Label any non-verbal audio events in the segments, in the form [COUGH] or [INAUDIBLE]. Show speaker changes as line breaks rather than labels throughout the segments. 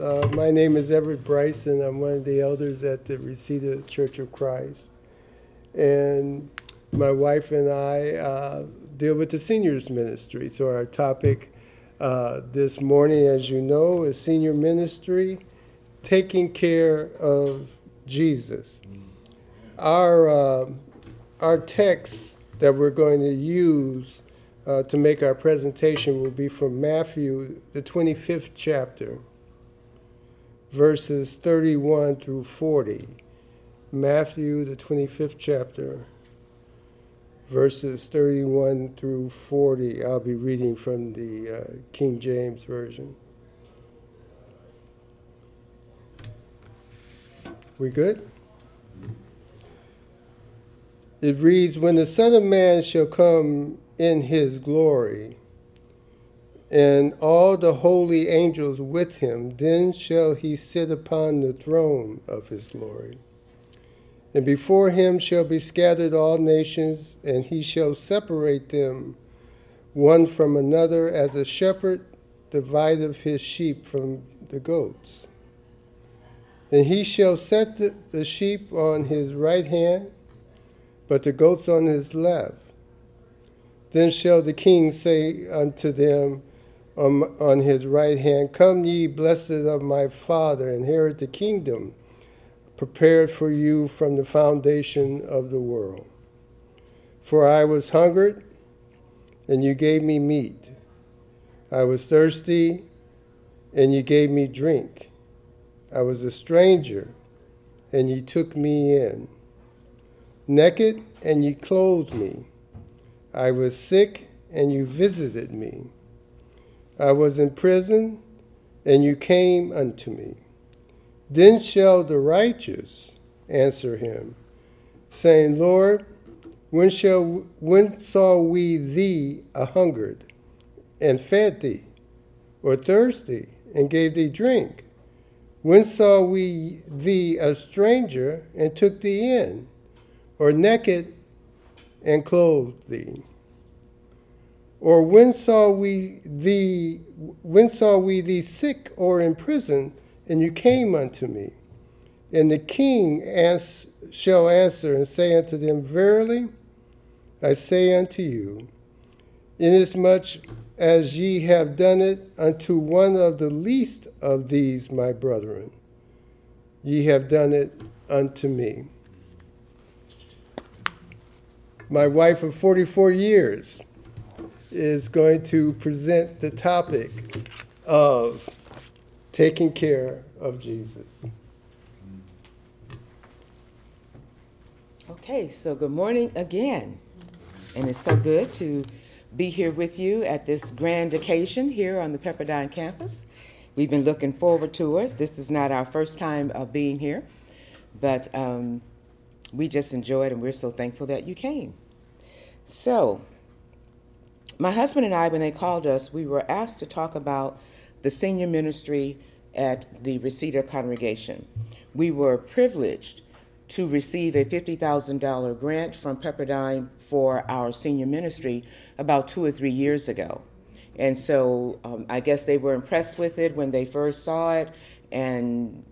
Uh, my name is Everett Bryson. I'm one of the elders at the Reseda Church of Christ. And my wife and I uh, deal with the seniors ministry. So our topic uh, this morning, as you know, is senior ministry, taking care of Jesus. Our, uh, our text that we're going to use uh, to make our presentation will be from Matthew, the 25th chapter, verses 31 through 40. Matthew, the 25th chapter, verses 31 through 40. I'll be reading from the uh, King James Version. We good? It reads When the Son of Man shall come in his glory, and all the holy angels with him, then shall he sit upon the throne of his glory. And before him shall be scattered all nations, and he shall separate them one from another, as a shepherd divideth his sheep from the goats. And he shall set the, the sheep on his right hand, but the goats on his left. Then shall the king say unto them on, on his right hand, Come ye, blessed of my Father, inherit the kingdom prepared for you from the foundation of the world. For I was hungered, and you gave me meat. I was thirsty, and you gave me drink. I was a stranger, and ye took me in. Naked, and ye clothed me. I was sick, and you visited me. I was in prison, and you came unto me. Then shall the righteous answer him, saying, Lord, when shall when saw we thee a hungered, and fed thee, or thirsty, and gave thee drink? When saw we thee a stranger, and took thee in, or naked, and clothed thee? Or when saw we thee when saw we thee sick or in prison, and you came unto me? And the king shall answer and say unto them, Verily I say unto you, inasmuch as ye have done it unto one of the least of these my brethren, ye have done it unto me my wife of 44 years is going to present the topic of taking care of Jesus.
Okay, so good morning again. And it's so good to be here with you at this grand occasion here on the Pepperdine campus. We've been looking forward to it. This is not our first time of being here, but um, we just enjoyed and we're so thankful that you came. So, my husband and I, when they called us, we were asked to talk about the senior ministry at the Reseda congregation. We were privileged to receive a $50,000 grant from Pepperdine for our senior ministry about two or three years ago. And so um, I guess they were impressed with it when they first saw it and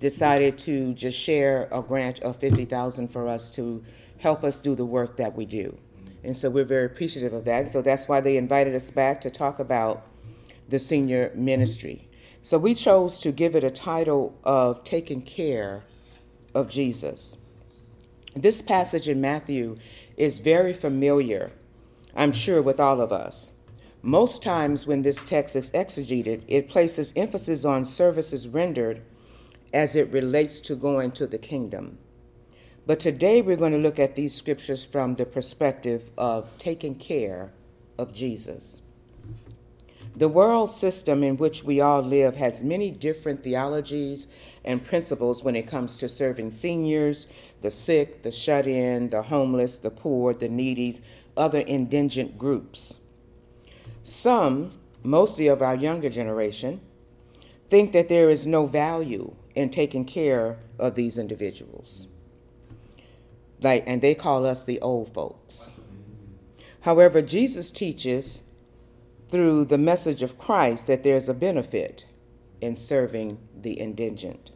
decided to just share a grant of 50,000 for us to help us do the work that we do. And so we're very appreciative of that. So that's why they invited us back to talk about the senior ministry. So we chose to give it a title of Taking Care of Jesus. This passage in Matthew is very familiar, I'm sure, with all of us. Most times when this text is exegeted, it places emphasis on services rendered as it relates to going to the kingdom. But today we're going to look at these scriptures from the perspective of taking care of Jesus. The world system in which we all live has many different theologies and principles when it comes to serving seniors, the sick, the shut in, the homeless, the poor, the needy, other indigent groups. Some, mostly of our younger generation, think that there is no value in taking care of these individuals like, and they call us the old folks. However, Jesus teaches through the message of Christ that there's a benefit in serving the indigent.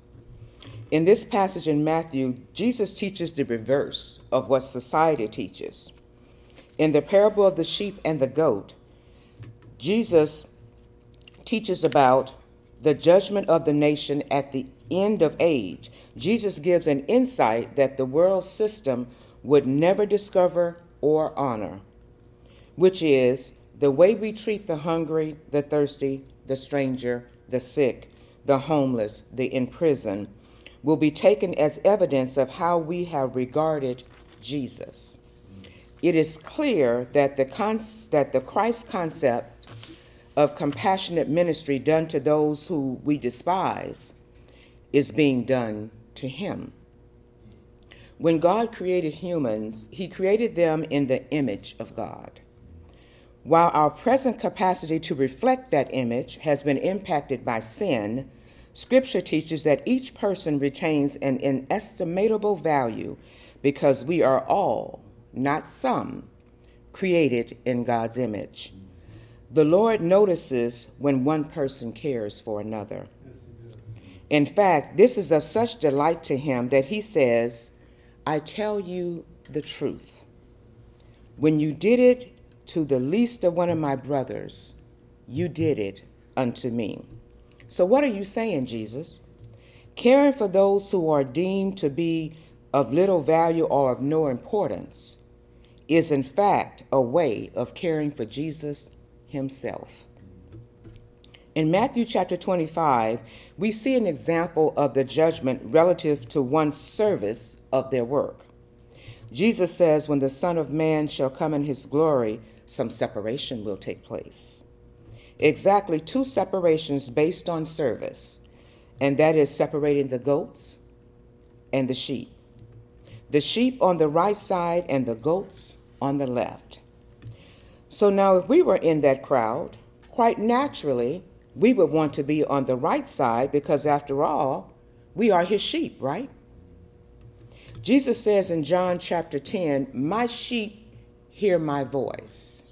In this passage in Matthew, Jesus teaches the reverse of what society teaches. In the parable of the sheep and the goat, Jesus teaches about the judgment of the nation at the end of age. Jesus gives an insight that the world system would never discover or honor, which is the way we treat the hungry, the thirsty, the stranger, the sick, the homeless, the imprisoned, will be taken as evidence of how we have regarded Jesus. It is clear that the, that the Christ concept of compassionate ministry done to those who we despise is being done to him. When God created humans, he created them in the image of God. While our present capacity to reflect that image has been impacted by sin, Scripture teaches that each person retains an inestimable value because we are all, not some, created in God's image. The Lord notices when one person cares for another. In fact, this is of such delight to him that he says, I tell you the truth. When you did it to the least of one of my brothers, you did it unto me. So, what are you saying, Jesus? Caring for those who are deemed to be of little value or of no importance is, in fact, a way of caring for Jesus himself. In Matthew chapter 25, we see an example of the judgment relative to one's service of their work. Jesus says, When the Son of Man shall come in his glory, some separation will take place exactly two separations based on service, and that is separating the goats and the sheep. The sheep on the right side and the goats on the left. So now, if we were in that crowd, quite naturally, we would want to be on the right side because, after all, we are his sheep, right? Jesus says in John chapter 10, My sheep hear my voice,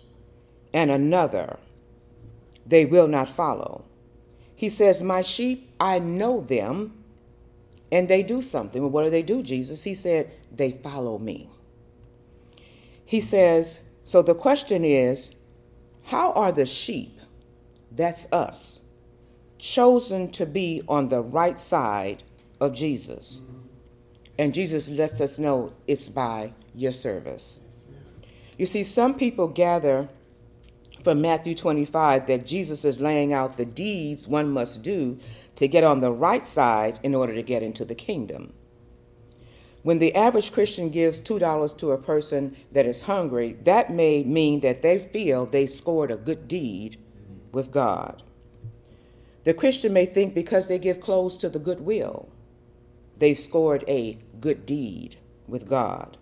and another they will not follow. He says, My sheep, I know them, and they do something. Well, what do they do, Jesus? He said, They follow me. He says, So the question is, how are the sheep, that's us, chosen to be on the right side of Jesus? And Jesus lets us know it's by your service. You see, some people gather from Matthew 25 that Jesus is laying out the deeds one must do to get on the right side in order to get into the kingdom. When the average Christian gives $2 to a person that is hungry, that may mean that they feel they scored a good deed with God. The Christian may think because they give clothes to the goodwill, they've scored a good deed with God.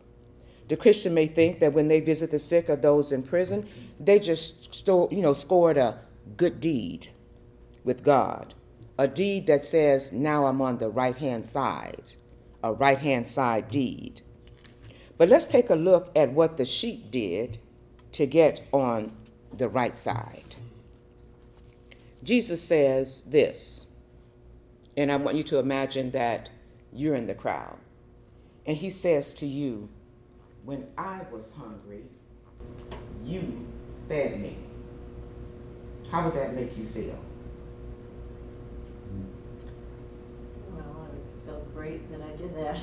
The Christian may think that when they visit the sick or those in prison, they just you know, scored a good deed with God, a deed that says, now I'm on the right hand side, a right hand side deed. But let's take a look at what the sheep did to get on the right side. Jesus says this, and I want you to imagine that you're in the crowd. And he says to you, When I was hungry, you fed me, how would that make you feel?
Well, I felt great that I did that.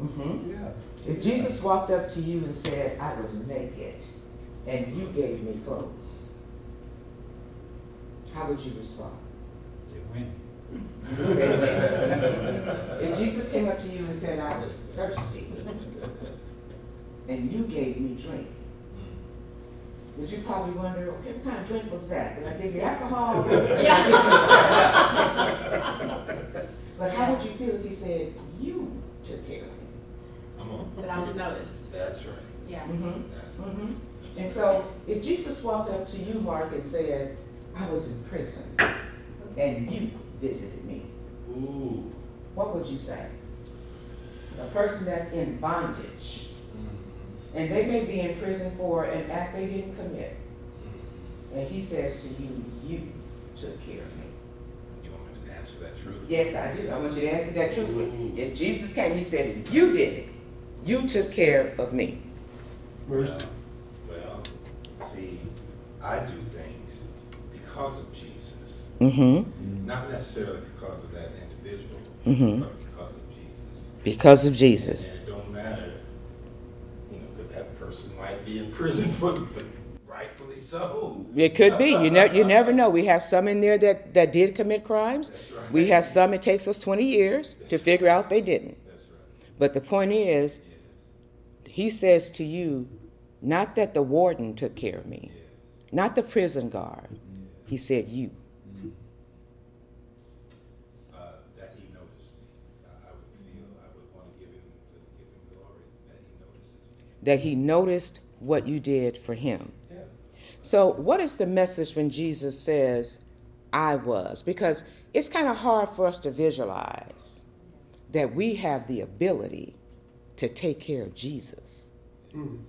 Mm-hmm.
Yeah.
If Jesus walked up to you and said, I was naked, and you gave me clothes, how would you respond?
Say when?
You say, "Wait." If Jesus came up to you and said, I was thirsty, and you gave me drink, would you probably wonder, okay, what kind of drink was that? Did I give you alcohol? [LAUGHS] [LAUGHS] But how would you feel if he said, you took care of me?
Come on.
But I was noticed.
That's right.
Yeah.
Mm-hmm.
That's
hmm And so, if Jesus walked up to you, Mark, and said, I was in prison, and you visited me,
Ooh.
what would you say? A person that's in bondage,
Mm.
and they may be in prison for an act they didn't commit,
Mm.
and he says to you, You took care of me.
You want me to answer
answer that truth?
Yes, I do. I want you to answer that truthfully. If Jesus came, he said, if you did it, you took care of me.
Mercy.
Well, see, I do things because of Jesus,
Mm-hmm.
not necessarily because of that individual,
Mhm.
but because of Jesus.
Because of Jesus.
And it don't matter, you know, because that person might be in prison [LAUGHS] for, for rightfully so.
It could be. You never you never know. We have some in there that, that did commit crimes.
That's right.
We have some it takes us twenty years to figure out they didn't.
That's right.
But the point is,
Yes.
he says to you, not that the warden took care of me,
Yes.
not the prison guard. He said you.
Uh, that he noticed me. I, I would feel I would want to give him glory that he notices me.
That he noticed what you did for him. So, what is the message when Jesus says, I was? Because it's kind of hard for us to visualize that we have the ability to take care of Jesus. Mm-hmm.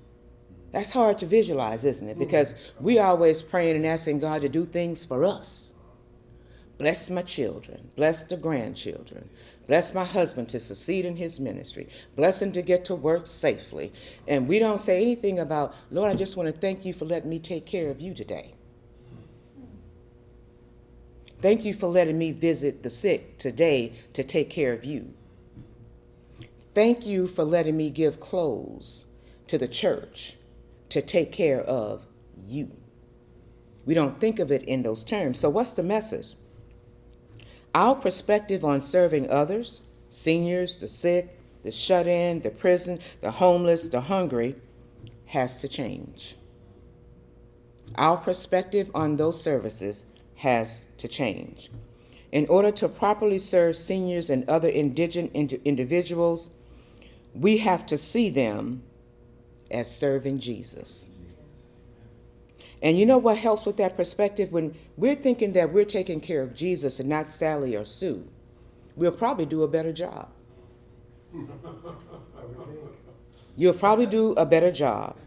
That's hard to visualize, isn't it? Because mm-hmm. we always praying and asking God to do things for us. Bless my children, bless the grandchildren, bless my husband to succeed in his ministry, bless him to get to work safely. And we don't say anything about, Lord, I just want to thank you for letting me take care of you today. Thank you for letting me visit the sick today to take care of you. Thank you for letting me give clothes to the church to take care of you. We don't think of it in those terms. So, what's the message? Our perspective on serving others, seniors, the sick, the shut in, the prison, the homeless, the hungry, has to change. Our perspective on those services has to change. In order to properly serve seniors and other indigent indi- individuals, we have to see them as serving Jesus. And you know what helps with that perspective? When we're thinking that we're taking care of Jesus and not Sally or Sue, we'll probably do a better job. You'll probably do a better job.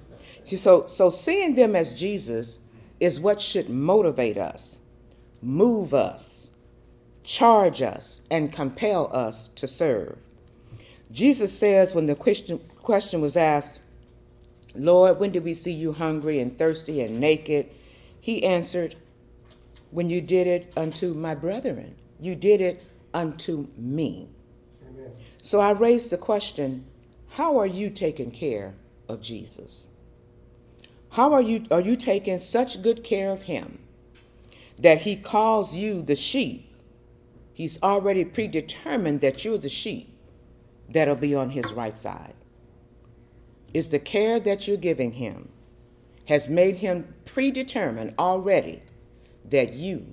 So, so seeing them as Jesus is what should motivate us, move us, charge us, and compel us to serve. Jesus says when the question, question was asked, Lord, when did we see you hungry and thirsty and naked? He answered, When you did it unto my brethren, you did it unto me.
Amen.
So I raised the question how are you taking care of Jesus? How are you, are you taking such good care of him that he calls you the sheep? He's already predetermined that you're the sheep that'll be on his right side. Is the care that you're giving him has made him predetermined already that you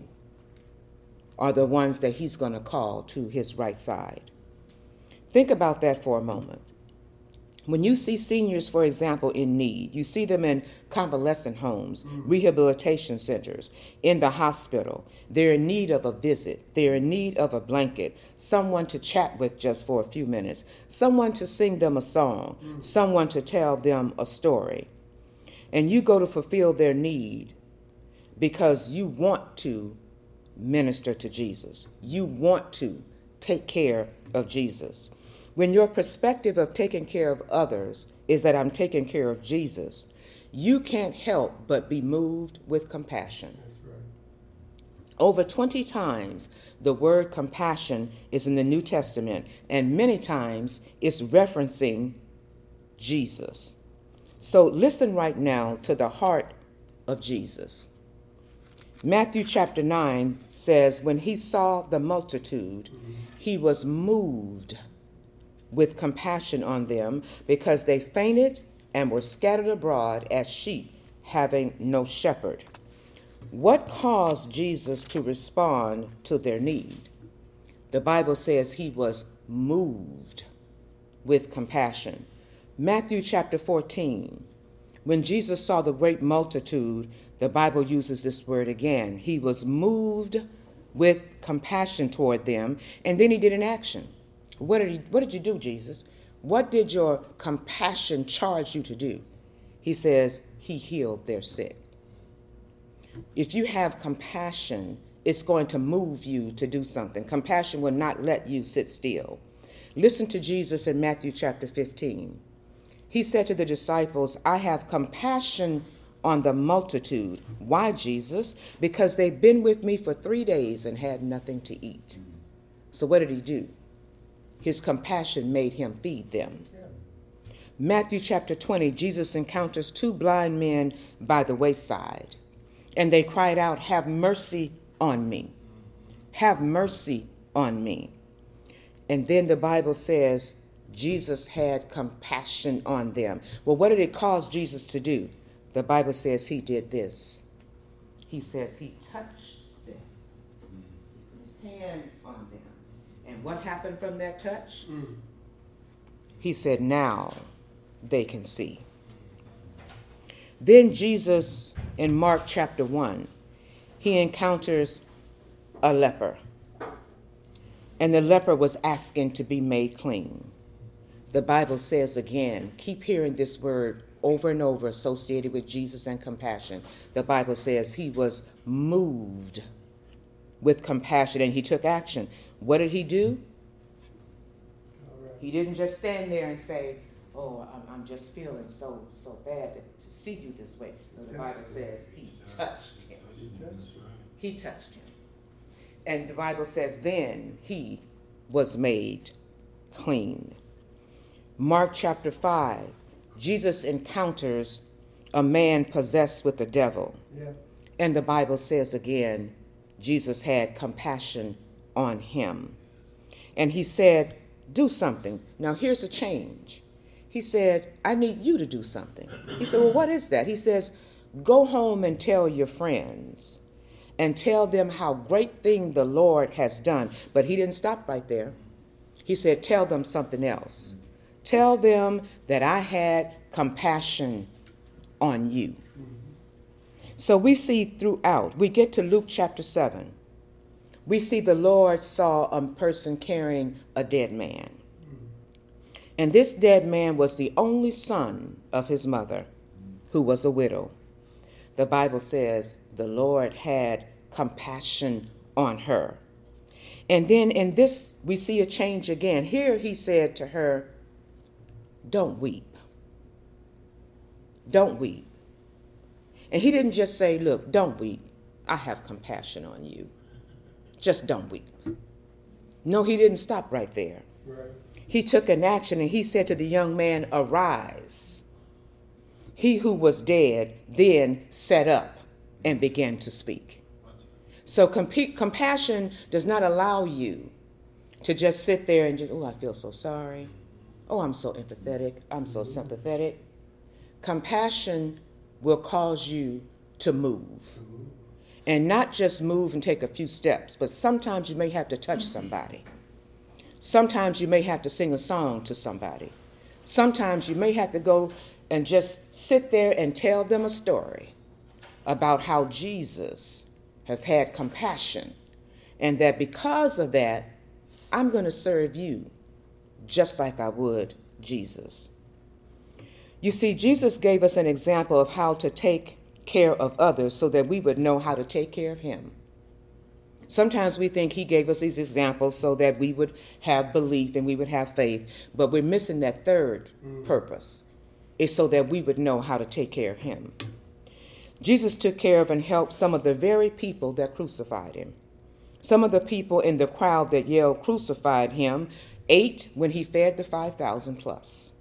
are the ones that he's going to call to his right side. Think about that for a moment. When you see seniors, for example, in need, you see them in convalescent homes, mm-hmm. rehabilitation centers, in the hospital. They're in need of a visit. They're in need of a blanket, someone to chat with just for a few minutes, someone to sing them a song, mm-hmm. someone to tell them a story. And you go to fulfill their need because you want to minister to Jesus. You want to take care of Jesus. When your perspective of taking care of others is that I'm taking care of Jesus, you can't help but be moved with compassion. Over 20 times, the word compassion is in the New Testament, and many times it's referencing Jesus. So listen right now to the heart of Jesus. Matthew chapter 9 says, When he saw the multitude, he was moved with compassion on them because they fainted and were scattered abroad as sheep having no shepherd. What caused Jesus to respond to their need? The Bible says he was moved with compassion. Matthew chapter 14. When Jesus saw the great multitude, the Bible uses this word again. He was moved with compassion toward them, and then he did an action. What did, he, what did you do, Jesus? What did your compassion charge you to do? He says, He healed their sick. If you have compassion it's going to move you to do something. Compassion will not let you sit still. Listen to Jesus in Matthew chapter 15. He said to the disciples, I have compassion on the multitude. Why, Jesus? Because they've been with me for three days and had nothing to eat. So, what did he do? His compassion made him feed them. Matthew chapter 20, Jesus encounters two blind men by the wayside, and they cried out, Have mercy on me. Have mercy on me. And then the Bible says, Jesus had compassion on them. Well, what did it cause Jesus to do? The Bible says he did this. He says he touched them, his hands on. What happened from that touch? He said, Now they can see. Then Jesus, in Mark chapter 1, he encounters a leper. And the leper was asking to be made clean. The Bible says again, keep hearing this word over and over associated with Jesus and compassion. The Bible says he was moved with compassion and he took action. What did he do? He didn't just stand there and say, Oh, I'm, I'm just feeling so so bad to, to see you this way. No, the Bible says he touched him. He touched him. And the Bible says, then he was made clean. Mark chapter 5, Jesus encounters a man possessed with the devil.
Yeah.
And the Bible says again, Jesus had compassion on him. And he said, Do something. Now here's a change. He said, I need you to do something. He said, Well, what is that? He says, Go home and tell your friends and tell them how great thing the Lord has done. But he didn't stop right there. He said, Tell them something else. Tell them that I had compassion on you. So we see throughout, we get to Luke chapter 7. We see the Lord saw a person carrying a dead man. And this dead man was the only son of his mother, who was a widow. The Bible says the Lord had compassion on her. And then in this, we see a change again. Here he said to her, Don't weep. Don't weep. And he didn't just say, Look, don't weep. I have compassion on you. Just don't weep. No, he didn't stop right there.
Right.
He took an action and he said to the young man, Arise. He who was dead then sat up and began to speak. So comp- compassion does not allow you to just sit there and just, oh, I feel so sorry. Oh, I'm so empathetic. I'm so sympathetic. Compassion will cause you to move. And not just move and take a few steps, but sometimes you may have to touch somebody. Sometimes you may have to sing a song to somebody. Sometimes you may have to go and just sit there and tell them a story about how Jesus has had compassion and that because of that, I'm going to serve you just like I would Jesus. You see, Jesus gave us an example of how to take care of others so that we would know how to take care of Him. Sometimes we think He gave us these examples so that we would have belief and we would have faith, but we're missing that third mm. purpose. It's so that we would know how to take care of Him. Jesus took care of and helped some of the very people that crucified Him. Some of the people in the crowd that yelled, Crucified Him, ate when He fed the 5,000 plus.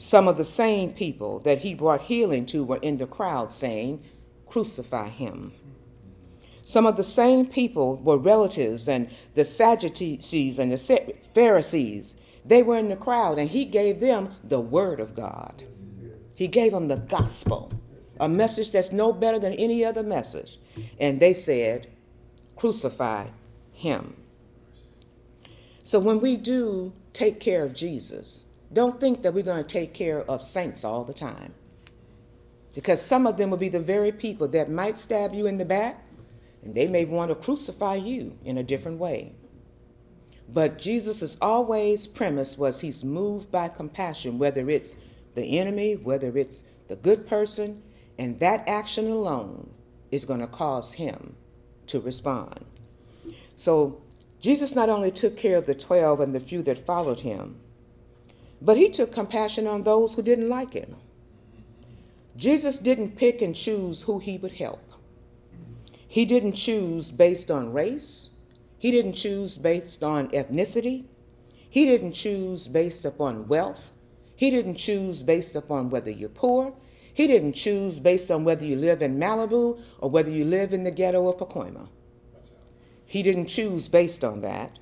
Some of the same people that he brought healing to were in the crowd saying, Crucify him. Some of the same people were relatives and the Sadducees and the Pharisees. They were in the crowd and he gave them the word of God. He gave them the gospel, a message that's no better than any other message. And they said, Crucify him. So when we do take care of Jesus, don't think that we're going to take care of saints all the time. Because some of them will be the very people that might stab you in the back, and they may want to crucify you in a different way. But Jesus' always premise was he's moved by compassion, whether it's the enemy, whether it's the good person, and that action alone is going to cause him to respond. So Jesus not only took care of the 12 and the few that followed him, but he took compassion on those who didn't like him. Jesus didn't pick and choose who he would help. He didn't choose based on race. He didn't choose based on ethnicity. He didn't choose based upon wealth. He didn't choose based upon whether you're poor. He didn't choose based on whether you live in Malibu or whether you live in the ghetto of Pacoima. He didn't choose based on that.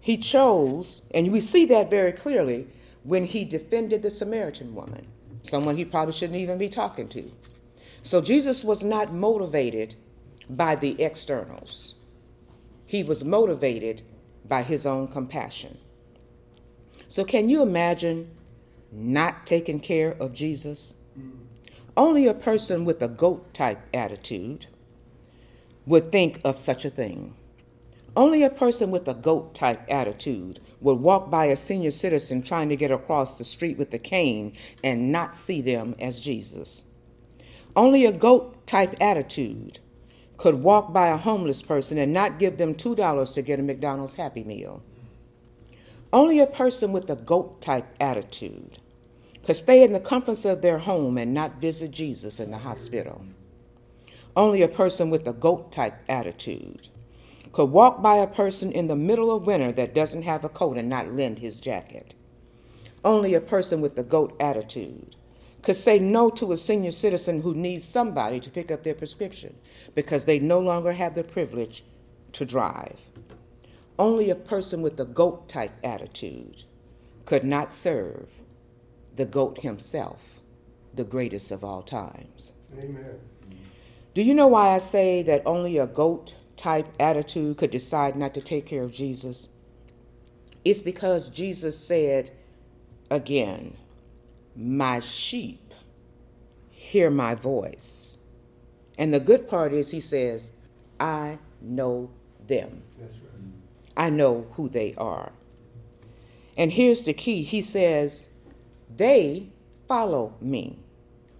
He chose, and we see that very clearly when he defended the Samaritan woman, someone he probably shouldn't even be talking to. So Jesus was not motivated by the externals, he was motivated by his own compassion. So, can you imagine not taking care of Jesus? Only a person with a goat type attitude would think of such a thing. Only a person with a goat type attitude would walk by a senior citizen trying to get across the street with a cane and not see them as Jesus. Only a goat type attitude could walk by a homeless person and not give them $2 to get a McDonald's Happy Meal. Only a person with a goat type attitude could stay in the comforts of their home and not visit Jesus in the hospital. Only a person with a goat type attitude could walk by a person in the middle of winter that doesn't have a coat and not lend his jacket. Only a person with the goat attitude could say no to a senior citizen who needs somebody to pick up their prescription because they no longer have the privilege to drive. Only a person with the goat type attitude could not serve the goat himself, the greatest of all times.
Amen.
Do you know why I say that only a goat type attitude could decide not to take care of Jesus? It's because Jesus said again, My sheep hear my voice. And the good part is, he says, I know them.
Right.
I know who they are. And here's the key He says, They follow me.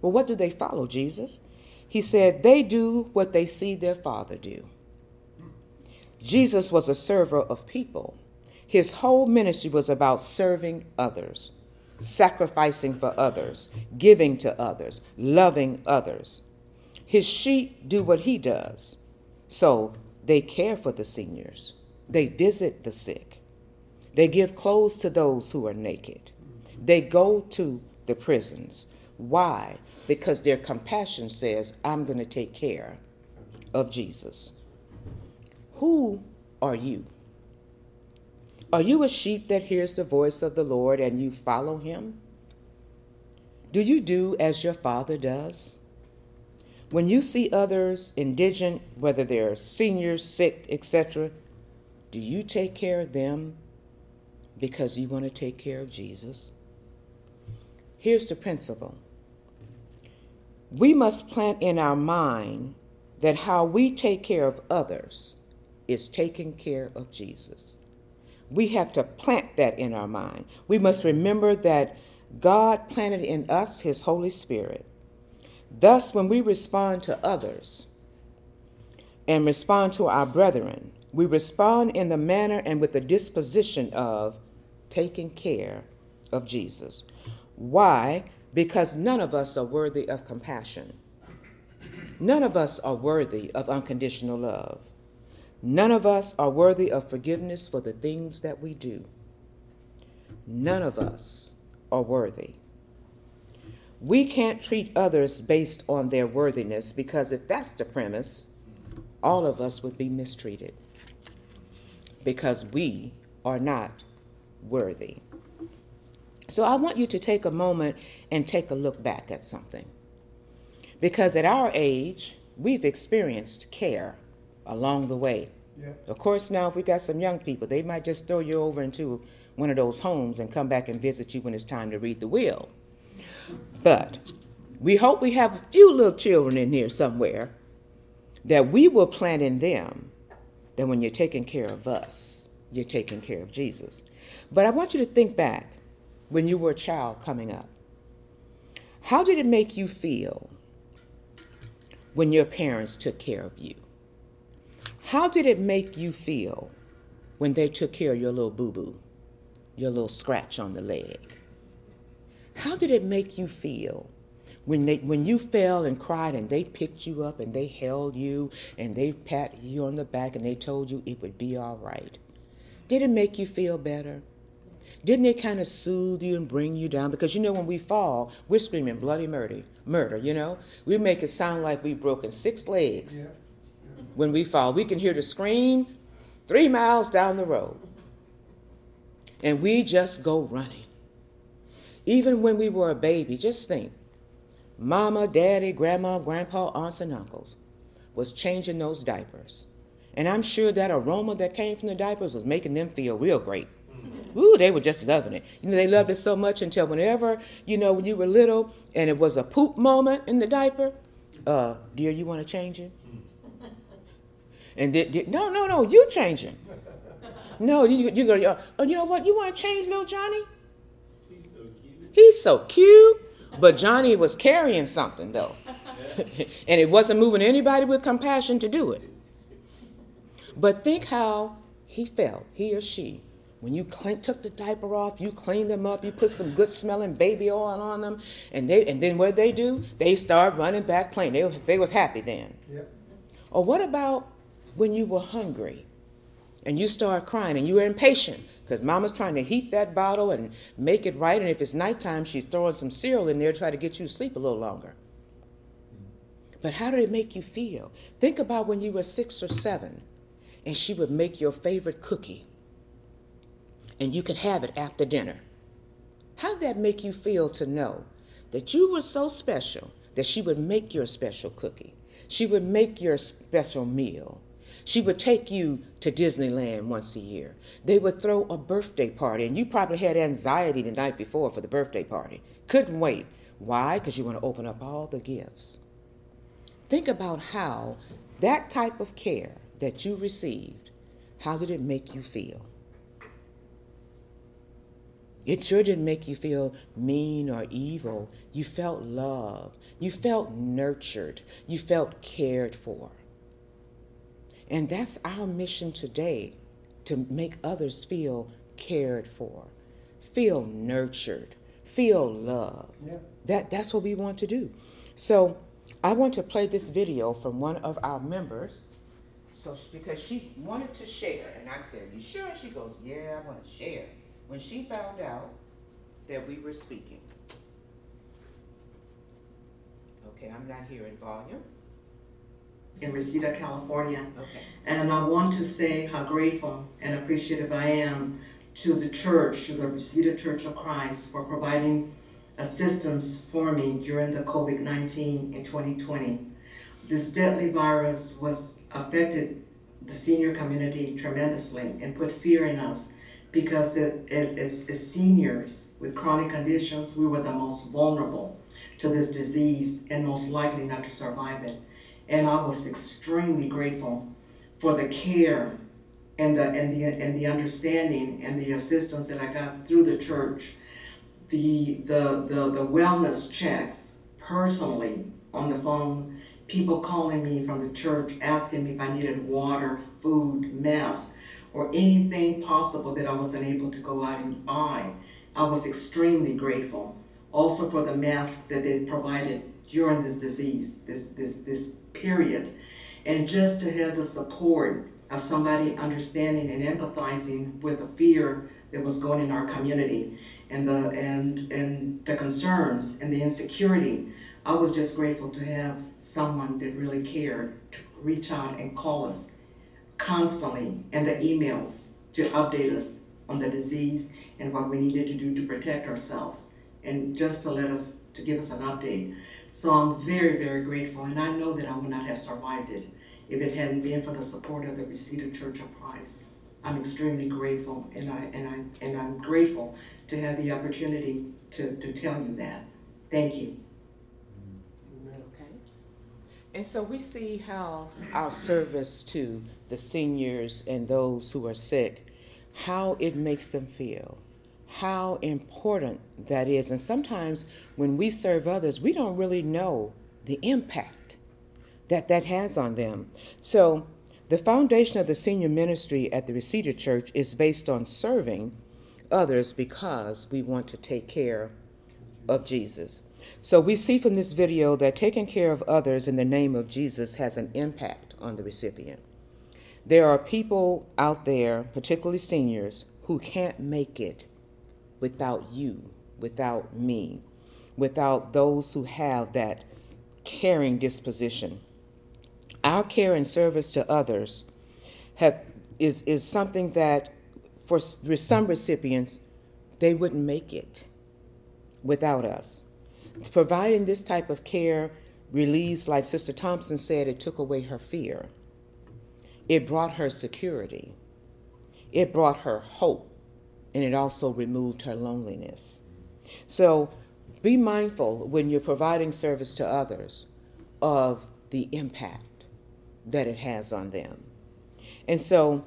Well, what do they follow, Jesus? He said, They do what they see their father do. Jesus was a server of people. His whole ministry was about serving others, sacrificing for others, giving to others, loving others. His sheep do what he does. So they care for the seniors, they visit the sick, they give clothes to those who are naked, they go to the prisons. Why? Because their compassion says, I'm going to take care of Jesus. Who are you? Are you a sheep that hears the voice of the Lord and you follow him? Do you do as your father does? When you see others indigent, whether they're seniors, sick, etc., do you take care of them because you want to take care of Jesus? Here's the principle we must plant in our mind that how we take care of others is taking care of Jesus. We have to plant that in our mind. We must remember that God planted in us His Holy Spirit. Thus, when we respond to others and respond to our brethren, we respond in the manner and with the disposition of taking care of Jesus. Why? Because none of us are worthy of compassion. None of us are worthy of unconditional love. None of us are worthy of forgiveness for the things that we do. None of us are worthy. We can't treat others based on their worthiness because if that's the premise, all of us would be mistreated because we are not worthy. So I want you to take a moment and take a look back at something. Because at our age, we've experienced care along the way.
Yeah.
Of course, now if we got some young people, they might just throw you over into one of those homes and come back and visit you when it's time to read the will. But we hope we have a few little children in here somewhere that we will plant in them that when you're taking care of us, you're taking care of Jesus. But I want you to think back when you were a child coming up. How did it make you feel when your parents took care of you? How did it make you feel when they took care of your little boo boo, your little scratch on the leg? How did it make you feel when they when you fell and cried and they picked you up and they held you and they patted you on the back and they told you it would be all right? Did it make you feel better? Didn't it kind of soothe you and bring you down? Because you know, when we fall, we're screaming bloody murder, murder, you know? We make it sound like we've broken six legs when we fall. We can hear the scream three miles down the road. And we just go running. Even when we were a baby, just think mama, daddy, grandma, grandpa, aunts, and uncles was changing those diapers. And I'm sure that aroma that came from the diapers was making them feel real great. Ooh, they were just loving it. You know, they loved it so much until whenever, you know, when you were little and it was a poop moment in the diaper, uh, dear, you want to change it? And then, no, no, no, you changing. No, you you go. Oh, you know what? You want to change, little Johnny? He's so cute, but Johnny was carrying something though, [LAUGHS] and it wasn't moving anybody with compassion to do it. But think how he felt, he or she, when you clean, took the diaper off, you cleaned them up, you put some good smelling baby oil on them, and they and then what they do? They start running back playing. They they was happy then.
Yep.
Or what about when you were hungry and you start crying and you were impatient because mama's trying to heat that bottle and make it right, and if it's nighttime, she's throwing some cereal in there to try to get you to sleep a little longer. But how did it make you feel? Think about when you were six or seven and she would make your favorite cookie and you could have it after dinner. How did that make you feel to know that you were so special that she would make your special cookie? She would make your special meal. She would take you to Disneyland once a year. They would throw a birthday party, and you probably had anxiety the night before for the birthday party. Couldn't wait. Why? Because you want to open up all the gifts. Think about how that type of care that you received, how did it make you feel? It sure didn't make you feel mean or evil. You felt loved. You felt nurtured. You felt cared for. And that's our mission today to make others feel cared for, feel nurtured, feel loved.
Yeah.
That, that's what we want to do. So I want to play this video from one of our members. So because she wanted to share, and I said, "You sure?" She goes, "Yeah, I want to share." When she found out that we were speaking. Okay, I'm not hearing volume.
In Reseda, California.
Okay.
And I want to say how grateful and appreciative I am to the church, to the Reseda Church of Christ, for providing assistance for me during the COVID 19 in 2020. This deadly virus was affected the senior community tremendously and put fear in us because it, it is as seniors with chronic conditions, we were the most vulnerable to this disease and most likely not to survive it and I was extremely grateful for the care and the and the and the understanding and the assistance that I got through the church. The the the, the wellness checks personally on the phone, people calling me from the church asking me if I needed water, food, masks, or anything possible that I wasn't able to go out and buy. I was extremely grateful. Also for the masks that they provided during this disease, this this this period. And just to have the support of somebody understanding and empathizing with the fear that was going in our community and the and and the concerns and the insecurity. I was just grateful to have someone that really cared to reach out and call us constantly and the emails to update us on the disease and what we needed to do to protect ourselves and just to let us to give us an update. So I'm very, very grateful, and I know that I would not have survived it if it hadn't been for the support of the Reseda Church of Christ. I'm extremely grateful, and I and I and I'm grateful to have the opportunity to, to tell you that. Thank you.
Okay. And so we see how our service to the seniors and those who are sick, how it makes them feel, how important that is. And sometimes when we serve others, we don't really know the impact that that has on them. So The foundation of the senior ministry at the Reseda Church is based on serving others because we want to take care of Jesus. So we see from this video that taking care of others in the name of Jesus has an impact on the recipient. There are people out there, particularly seniors, who can't make it without you, without me, without those who have that caring disposition. Our care and service to others have, is, is something that for some recipients, they wouldn't make it without us. Providing this type of care relieves, like Sister Thompson said, it took away her fear. It brought her security. It brought her hope. And it also removed her loneliness. So be mindful when you're providing service to others of the impact that it has on them. And so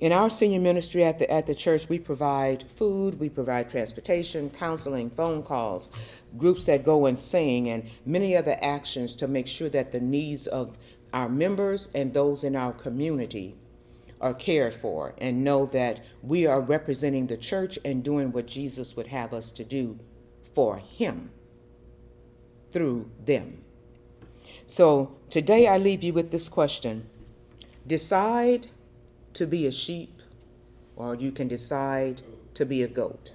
in our senior ministry at the, at the church, we provide food, we provide transportation, counseling, phone calls, groups that go and sing, and many other actions to make sure that the needs of our members and those in our community are cared for and know that we are representing the church and doing what Jesus would have us to do for Him through them. So today I leave you with this question Decide to be a sheep, or you can decide to be a goat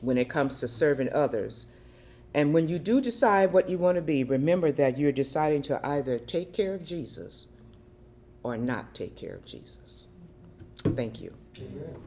when it comes to serving others. And when you do decide what you want to be, remember that you're deciding to either take care of Jesus or not take care of Jesus. Thank you.
Amen.